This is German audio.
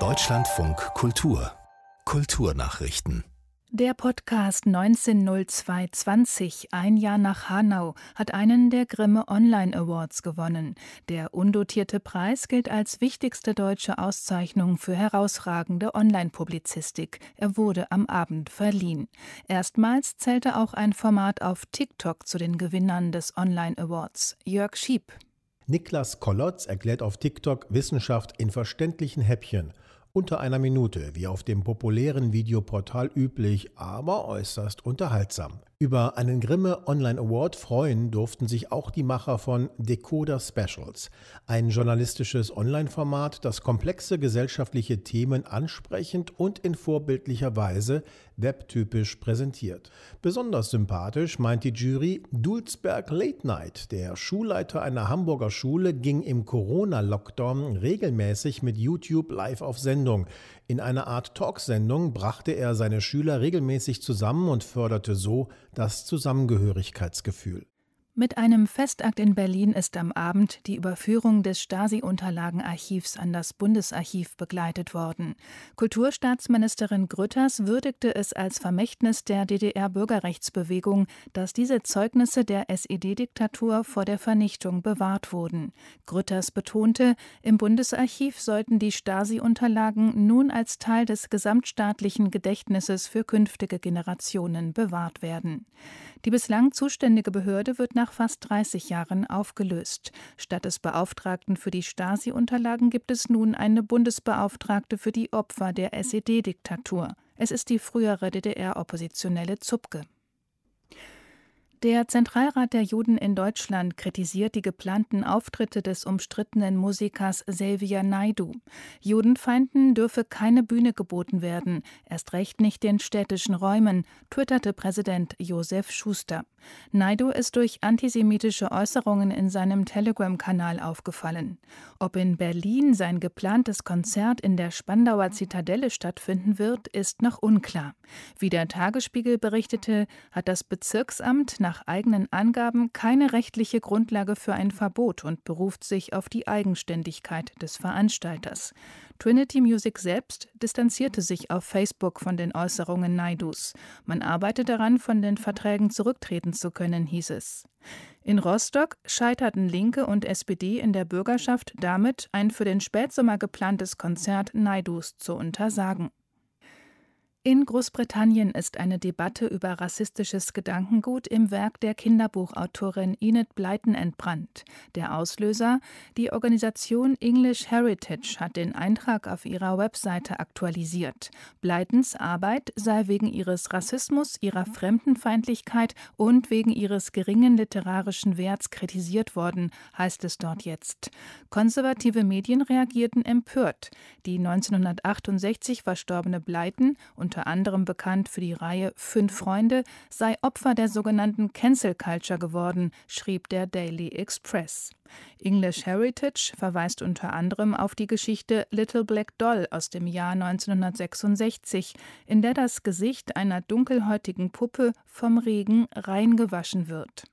Deutschlandfunk Kultur Kulturnachrichten der Podcast 190220, ein Jahr nach Hanau, hat einen der Grimme Online Awards gewonnen. Der undotierte Preis gilt als wichtigste deutsche Auszeichnung für herausragende Online-Publizistik. Er wurde am Abend verliehen. Erstmals zählte auch ein Format auf TikTok zu den Gewinnern des Online Awards. Jörg Schieb. Niklas Kollotz erklärt auf TikTok Wissenschaft in verständlichen Häppchen unter einer Minute, wie auf dem populären Videoportal üblich, aber äußerst unterhaltsam. Über einen Grimme Online Award freuen durften sich auch die Macher von Decoder Specials, ein journalistisches Online-Format, das komplexe gesellschaftliche Themen ansprechend und in vorbildlicher Weise webtypisch präsentiert. Besonders sympathisch meint die Jury Dulzberg Late Night. Der Schulleiter einer Hamburger Schule ging im Corona-Lockdown regelmäßig mit YouTube live auf Sendung. In einer Art Talksendung brachte er seine Schüler regelmäßig zusammen und förderte so das Zusammengehörigkeitsgefühl. Mit einem Festakt in Berlin ist am Abend die Überführung des Stasi-Unterlagenarchivs an das Bundesarchiv begleitet worden. Kulturstaatsministerin Grütters würdigte es als Vermächtnis der DDR-Bürgerrechtsbewegung, dass diese Zeugnisse der SED-Diktatur vor der Vernichtung bewahrt wurden. Grütters betonte, im Bundesarchiv sollten die Stasi-Unterlagen nun als Teil des gesamtstaatlichen Gedächtnisses für künftige Generationen bewahrt werden. Die bislang zuständige Behörde wird nach fast 30 Jahren aufgelöst. Statt des Beauftragten für die Stasi-Unterlagen gibt es nun eine Bundesbeauftragte für die Opfer der SED-Diktatur. Es ist die frühere DDR-Oppositionelle Zupke. Der Zentralrat der Juden in Deutschland kritisiert die geplanten Auftritte des umstrittenen Musikers Xavier Naidu. Judenfeinden dürfe keine Bühne geboten werden, erst recht nicht den städtischen Räumen, twitterte Präsident Josef Schuster. Naidu ist durch antisemitische Äußerungen in seinem Telegram-Kanal aufgefallen. Ob in Berlin sein geplantes Konzert in der Spandauer Zitadelle stattfinden wird, ist noch unklar. Wie der Tagesspiegel berichtete, hat das Bezirksamt nach nach eigenen Angaben keine rechtliche Grundlage für ein Verbot und beruft sich auf die Eigenständigkeit des Veranstalters. Trinity Music selbst distanzierte sich auf Facebook von den Äußerungen Naidus. Man arbeite daran, von den Verträgen zurücktreten zu können, hieß es. In Rostock scheiterten Linke und SPD in der Bürgerschaft damit, ein für den Spätsommer geplantes Konzert Naidus zu untersagen. In Großbritannien ist eine Debatte über rassistisches Gedankengut im Werk der Kinderbuchautorin Enid Blyton entbrannt. Der Auslöser? Die Organisation English Heritage hat den Eintrag auf ihrer Webseite aktualisiert. Blytons Arbeit sei wegen ihres Rassismus, ihrer Fremdenfeindlichkeit und wegen ihres geringen literarischen Werts kritisiert worden, heißt es dort jetzt. Konservative Medien reagierten empört. Die 1968 verstorbene Blyton und unter anderem bekannt für die Reihe Fünf Freunde, sei Opfer der sogenannten Cancel Culture geworden, schrieb der Daily Express. English Heritage verweist unter anderem auf die Geschichte Little Black Doll aus dem Jahr 1966, in der das Gesicht einer dunkelhäutigen Puppe vom Regen reingewaschen wird.